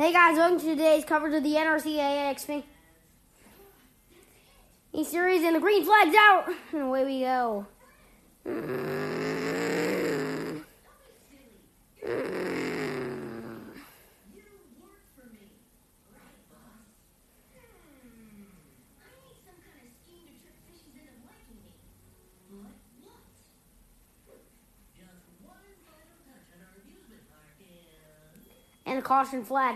Hey guys, welcome to today's coverage of the NRCAA Xfinity series, and the green flag's out, and away we go. Caution flag.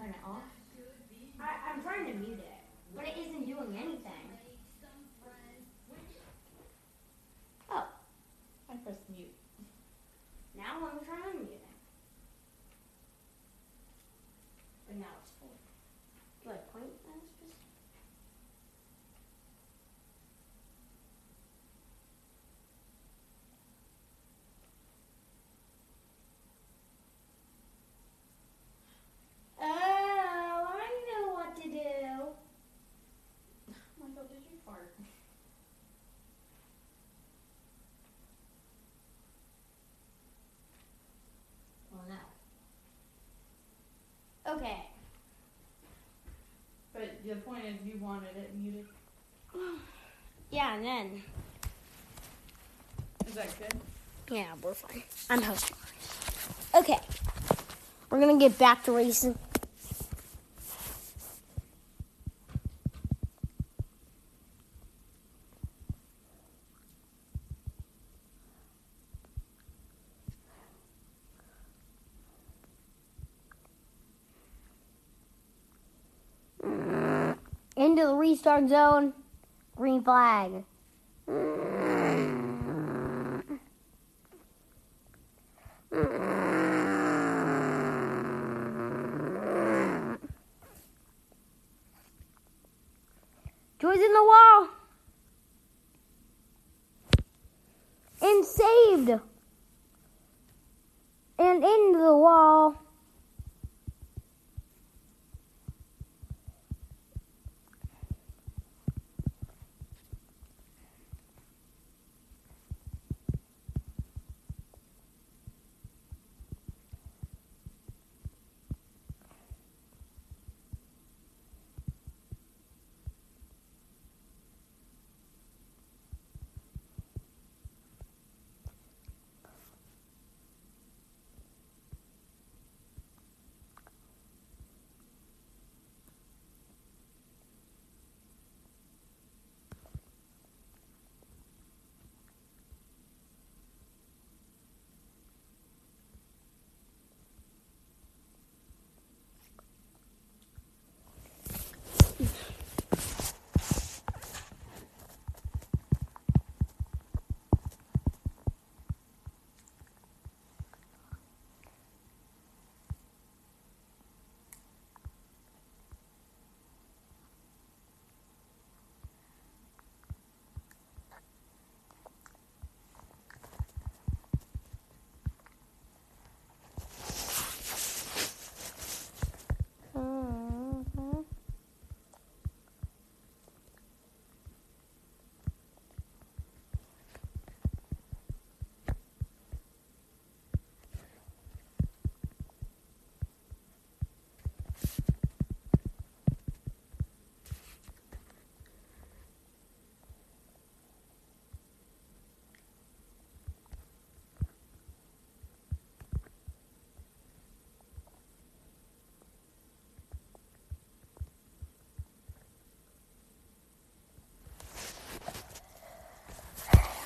Turn it off? I, I'm trying to mute it, but it isn't doing anything. Oh, I pressed mute. now let me try unmuting. But now it's full. Do I point at a specific? Oh, I know what to do. Michael, did you fart? Well, no. Okay. But the point is, you wanted it muted. Yeah, and then. Is that good? Yeah, we're fine. I'm hosting. Okay. We're gonna get back to racing. Into zone. Green flag. Joy's in the wall. And saved. And into the wall.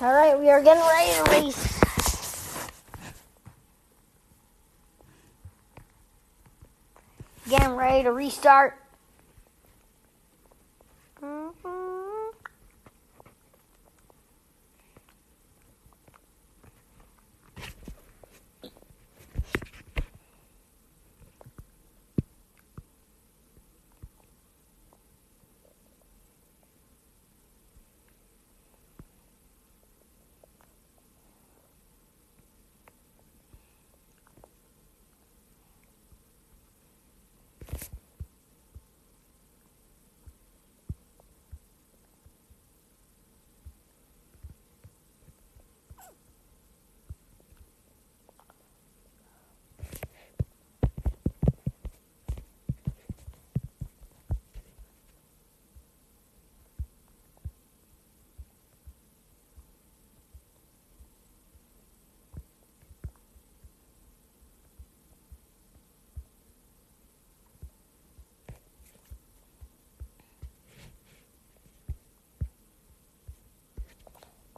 All right, we are getting ready to race. Getting ready to restart.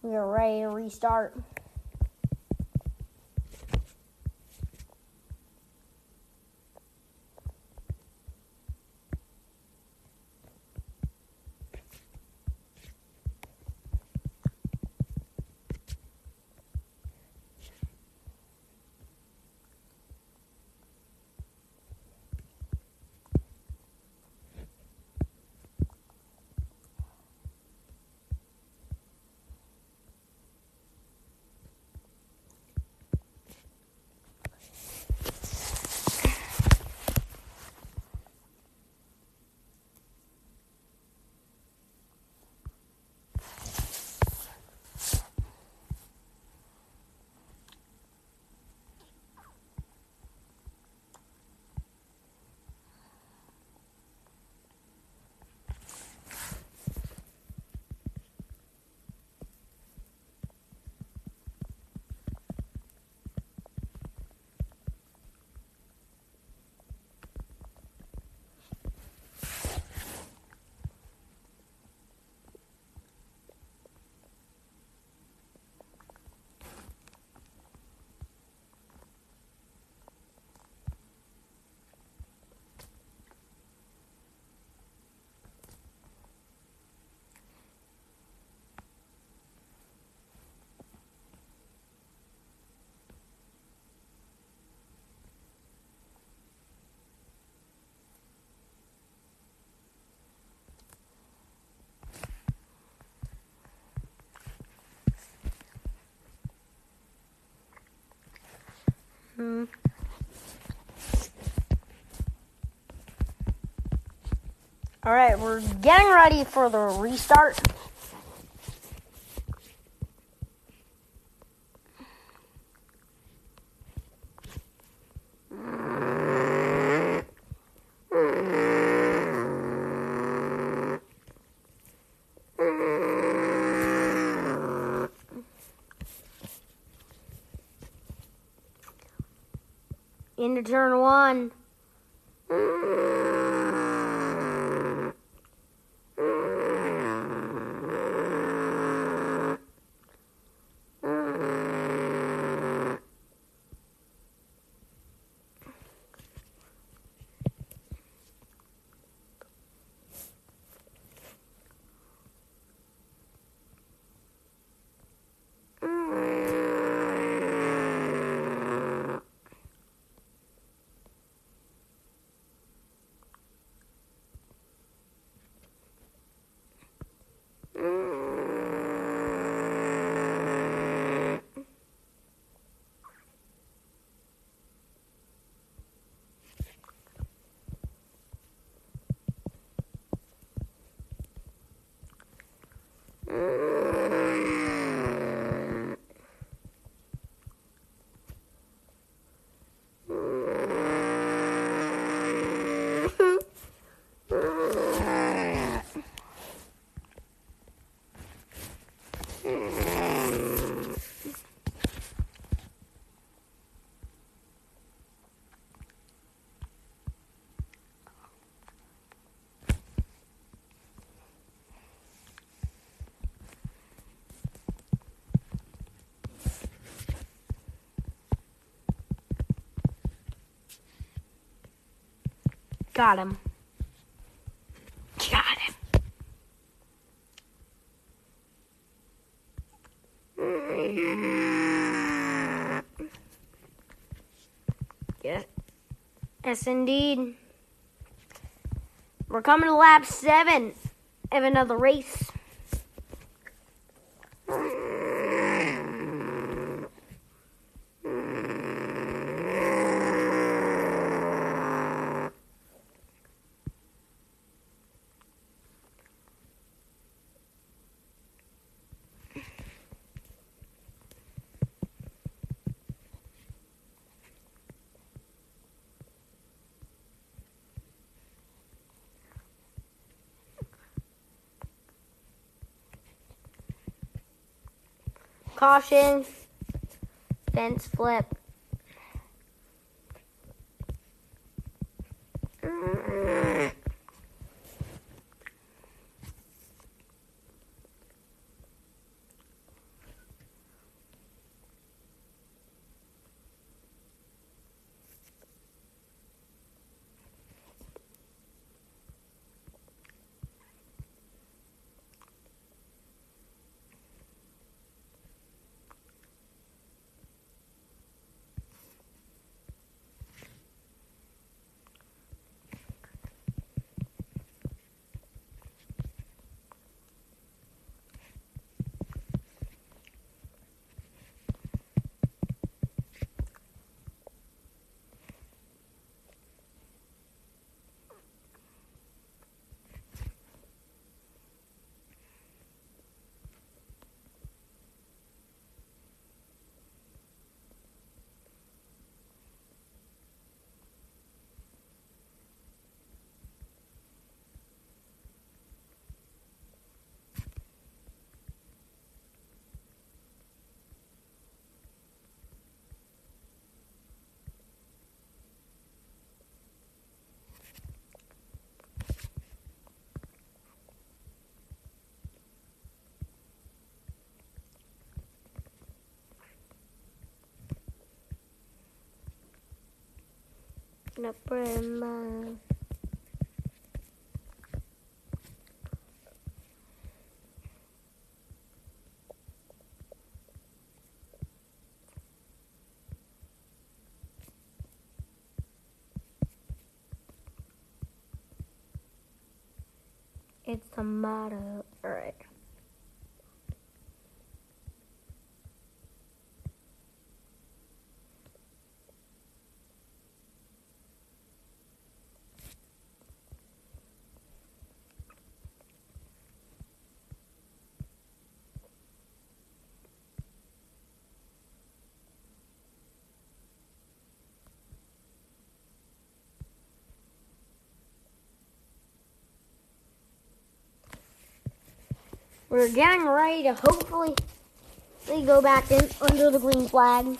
We are ready to restart. All right, we're getting ready for the restart. Into turn one. Got him. Got him. Yes. Yes, indeed. We're coming to lap seven of another race. Caution. Fence flip. Gonna bring my It's the motto. Alright. We're getting ready to hopefully go back in under the green flag.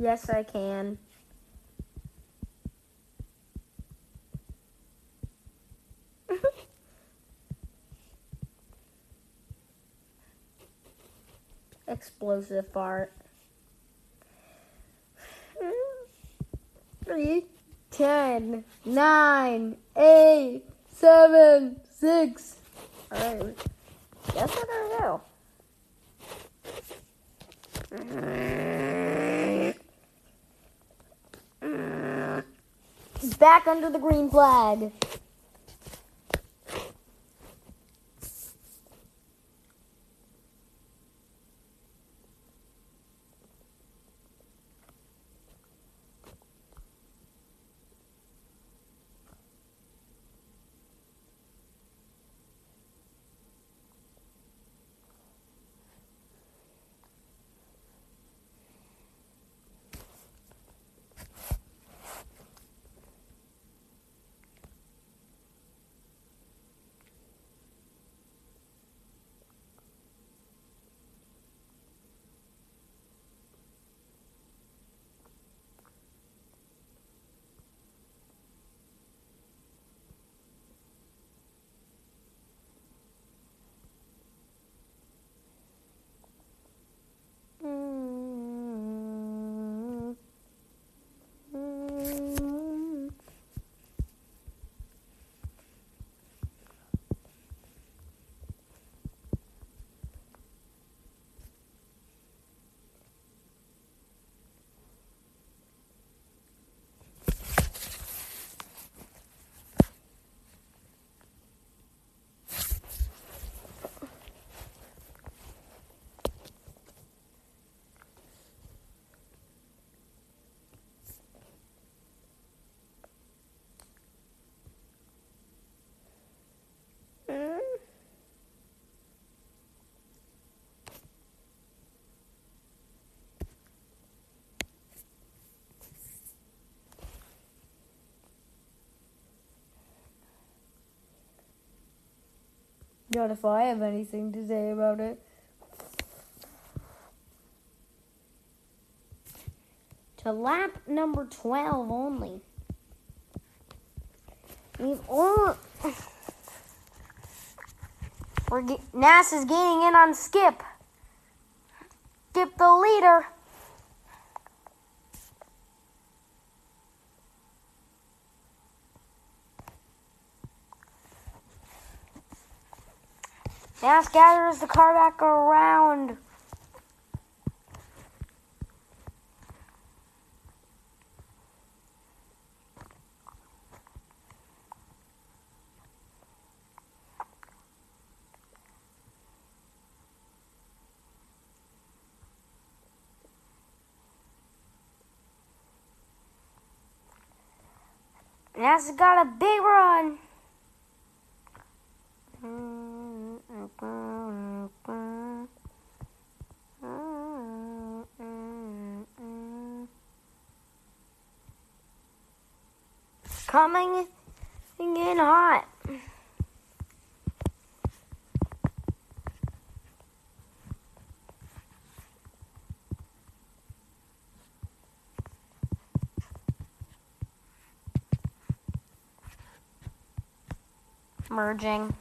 Yes, I can. Explosive fart. Three, ten, nine, eight, seven, six. All right. Guess I do. Back under the green flag. Not if I have anything to say about it. To lap number 12 only. We've all. We're NASA's gaining in on Skip. Skip the leader. Nas gathers the car back around. NASA's got a big run. Hmm. Coming in hot. merging.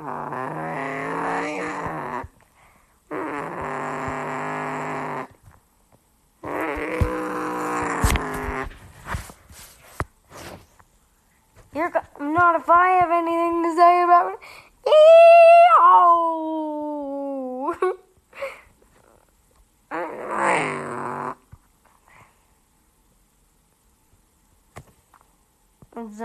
You're not if I have anything to say about it. It's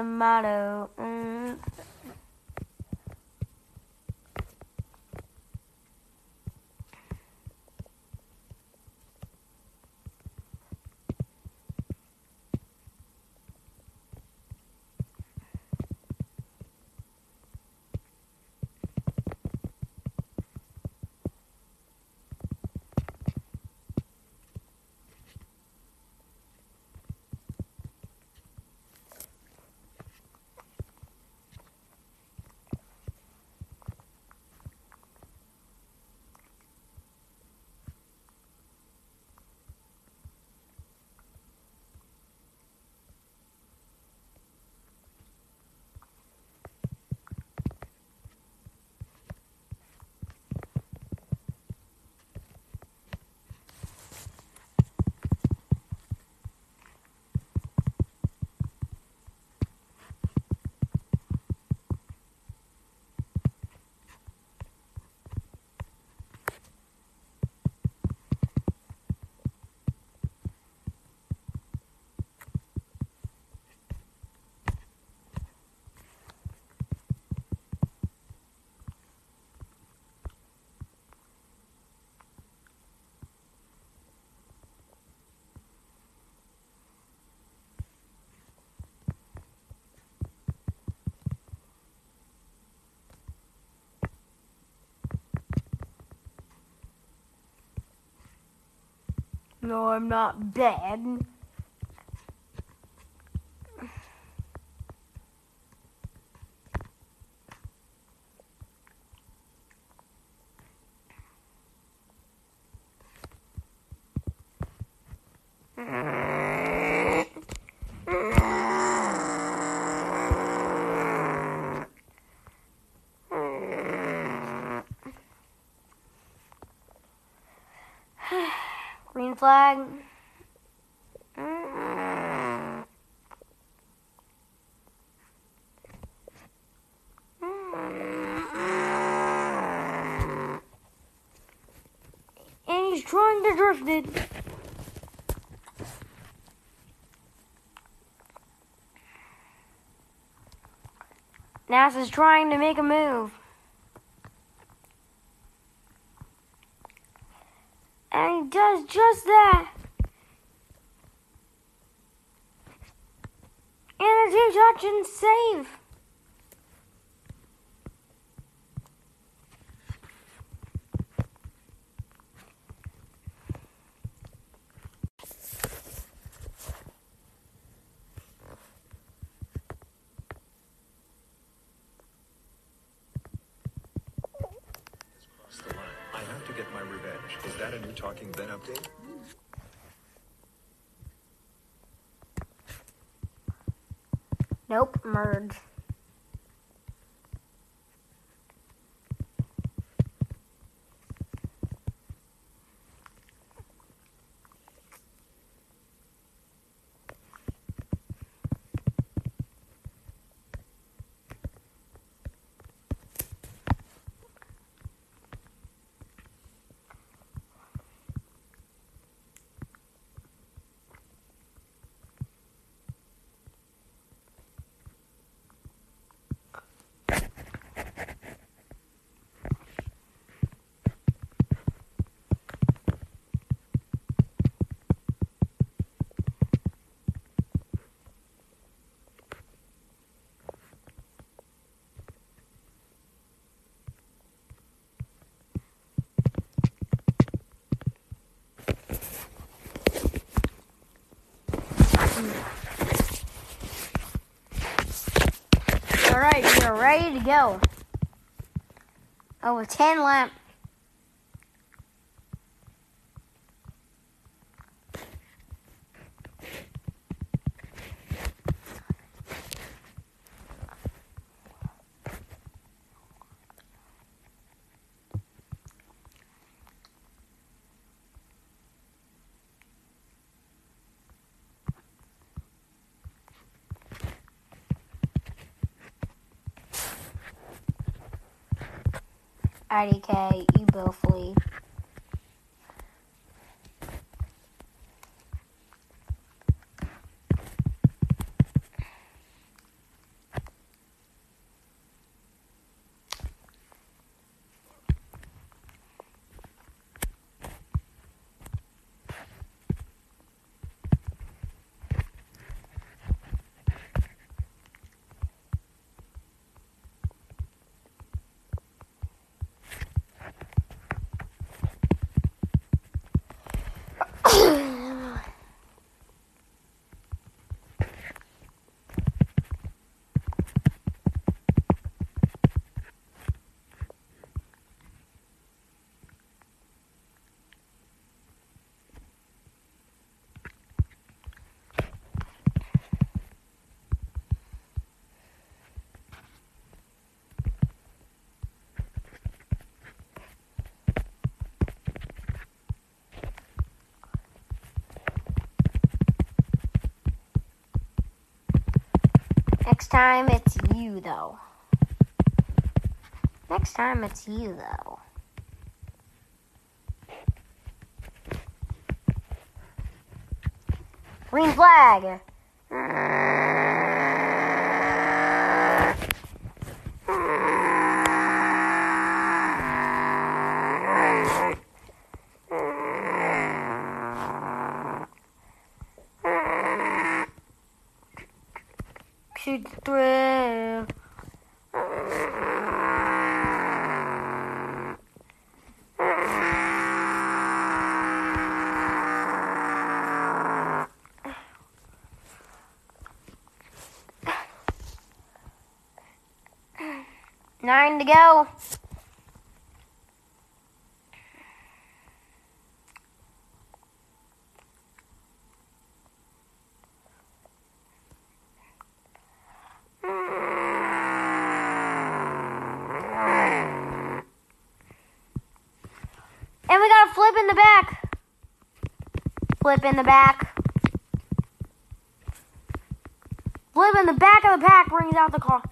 No, I'm not bad. Flag. And he's trying to drift it. NASA's trying to make a move. And does just that. And a two touch and save. Merge. All right, we are ready to go. Oh, a 10 lap. IDK, you both lead. Next time it's you, though. Next time it's you, though. Green flag. Nine to go. And we got a flip in the back. Flip in the back. Flip in the back of the pack brings out the car.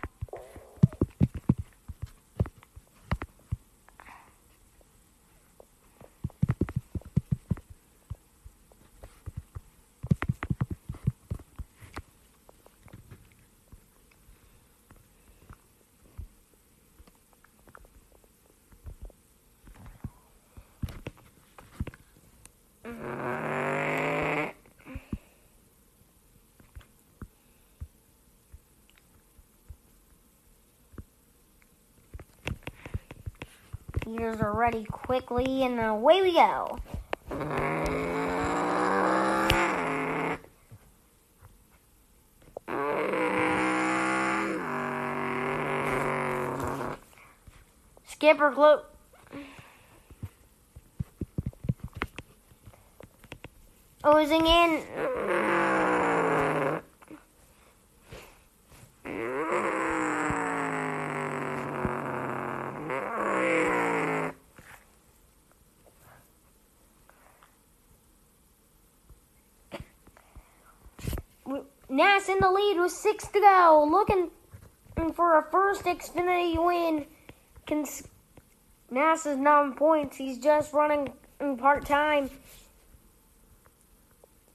Gears are ready quickly, and away we go. Skipper glue. Oozing in. With six to go, looking for a first Xfinity win. Can Nas is nine points. He's just running in part time.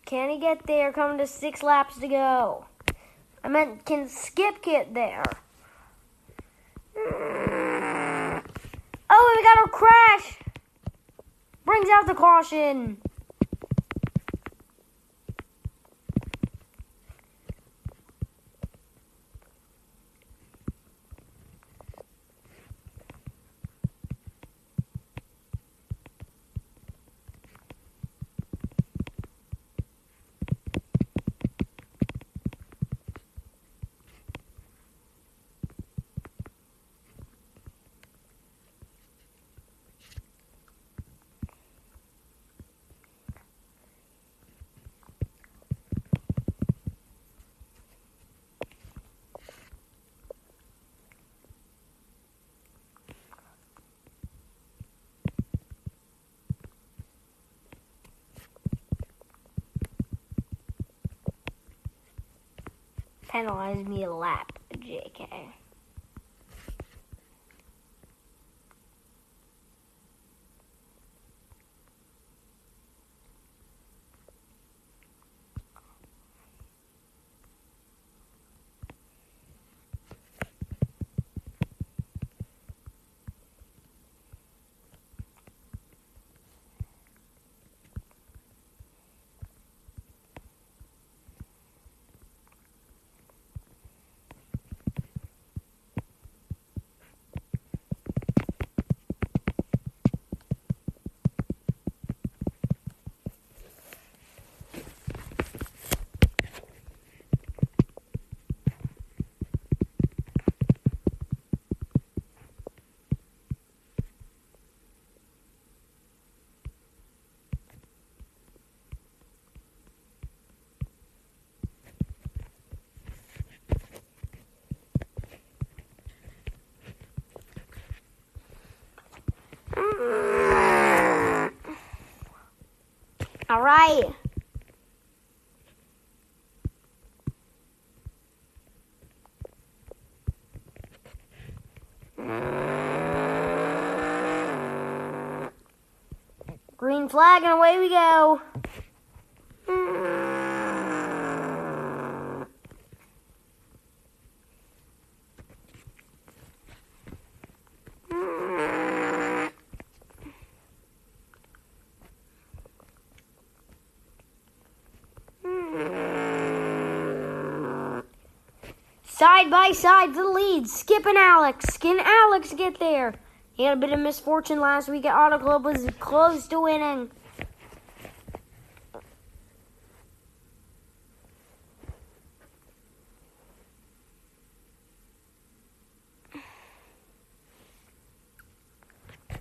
Can he get there? Coming to six laps to go. I meant, can Skip get there? Oh, we got a crash. Brings out the caution. Penalize me a lap, JK. All right. Green flag and away we go. Side by side the lead. Skip and Alex. Can Alex get there? He had a bit of misfortune last week at Auto Club, was close to winning.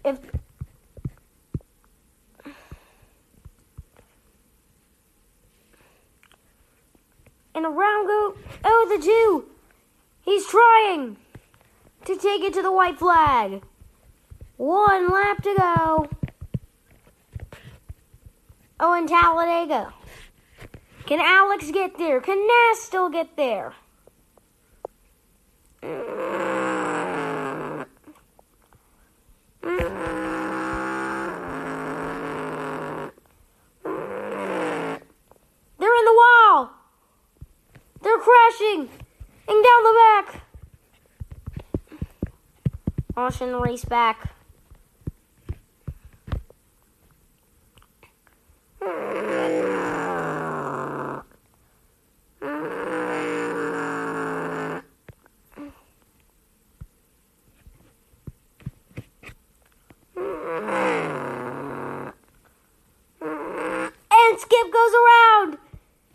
If and around go oh the Jew. He's trying to take it to the white flag. One lap to go. Oh, and Talladega. Can Alex get there? Can Nass still get there? They're in the wall. They're crashing. And down the back. Austin race back. And Skip goes around.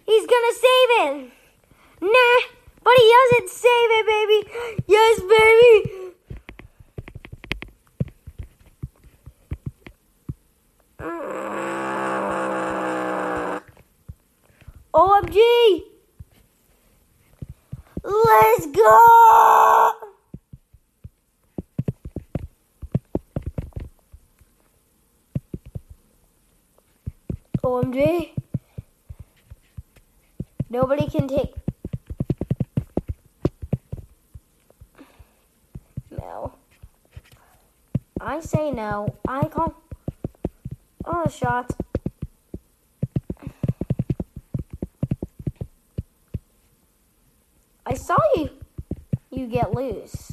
He's gonna save it. Nah, but he doesn't save it, baby. Yes, baby. OMG! Let's go! OMG. Nobody can take. No. I say no. I call. Oh, shots. Saw you. You get loose.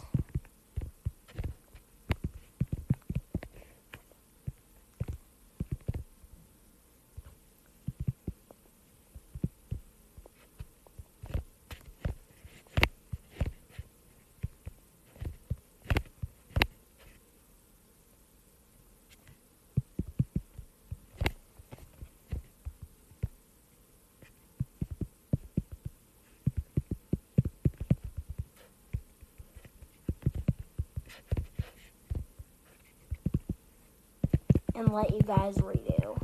And let you guys redo.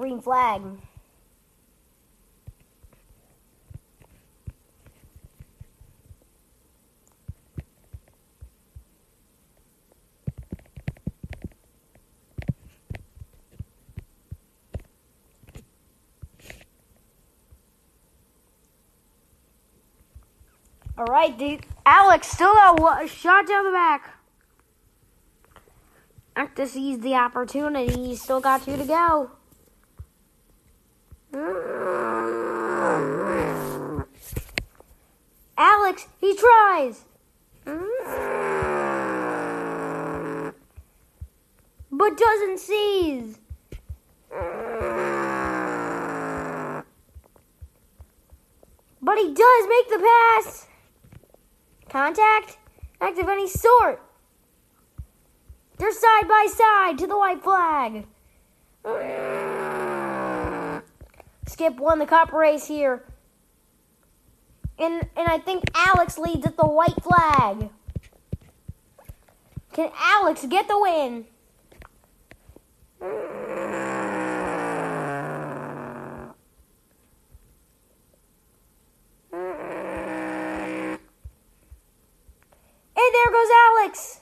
Green flag. All right, dude. Alex still got a shot down the back. Have to seize the opportunity. He's still got two to go. Alex, he tries. But doesn't seize. But he does make the pass. Contact? Act of any sort. They're side by side to the white flag. Skip won the cup race here. And and I think Alex leads at the white flag. Can Alex get the win? And there goes Alex.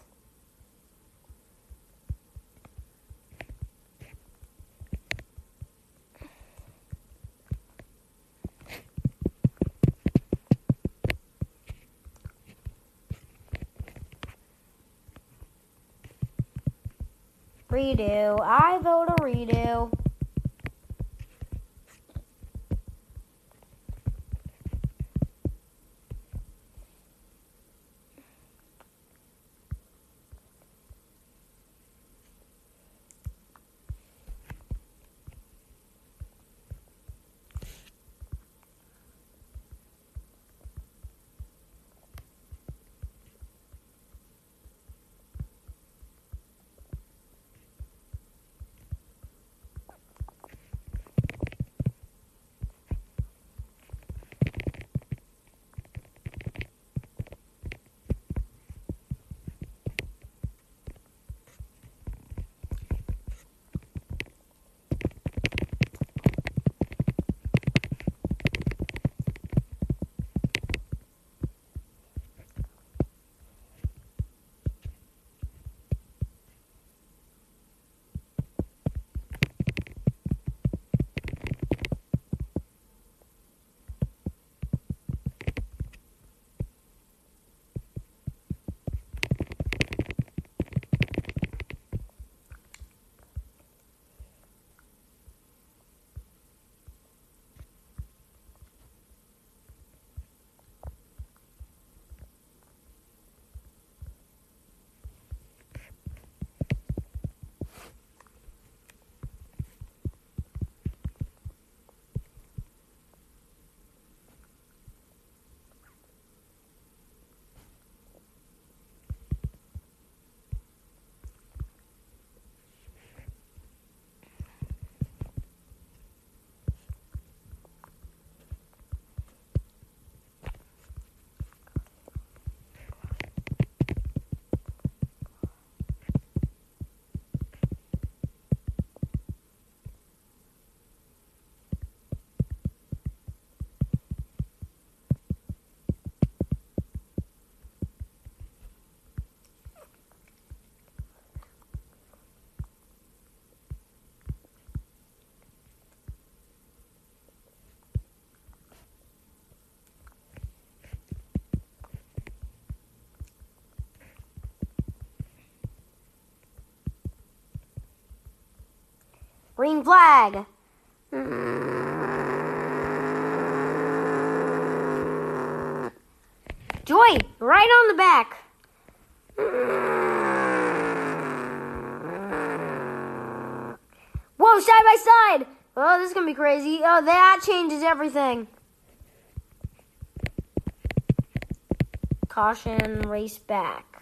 Redo. I vote a redo. Green flag. Joy, right on the back. Whoa, side by side. Oh, this is going to be crazy. Oh, that changes everything. Caution, race back.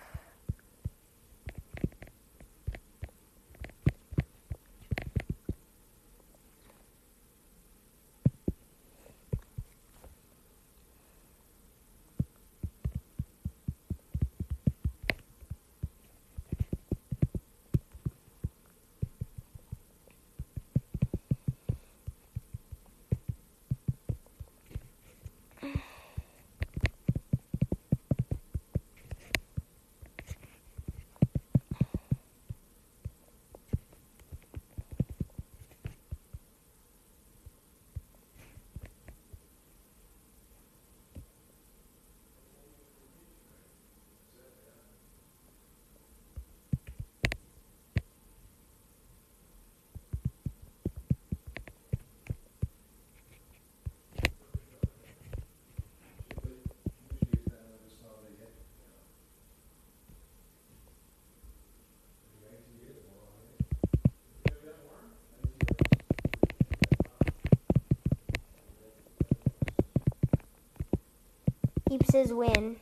His win.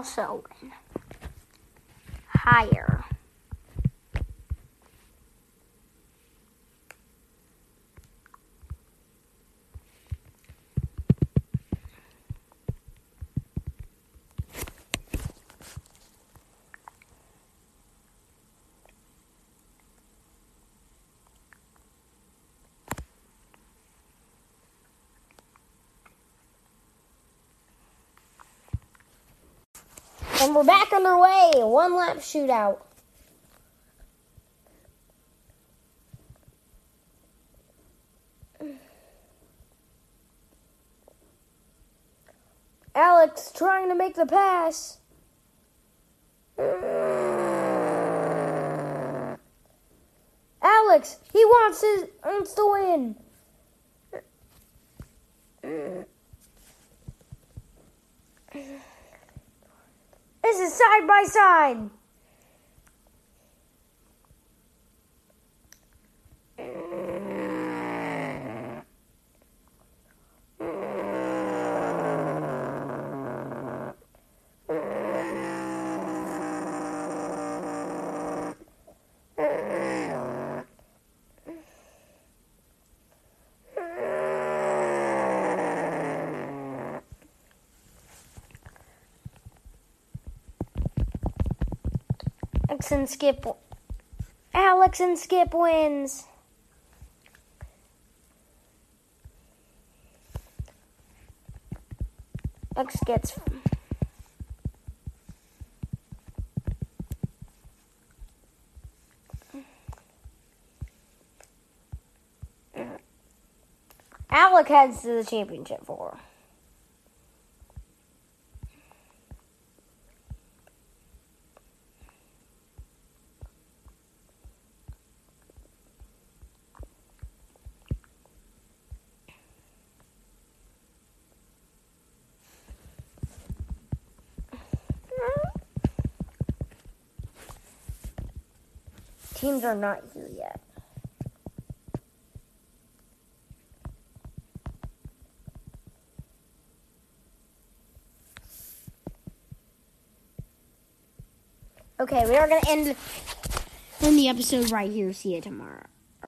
Also. Higher. And we're back underway. One lap shootout. Alex trying to make the pass. Alex, he wants his wants to win. This is side by side. Alex and Skip. Alex and Skip wins. Alex gets. Alec heads to the championship four. Teams are not here yet. Okay, we are going to end end the episode right here. See you tomorrow.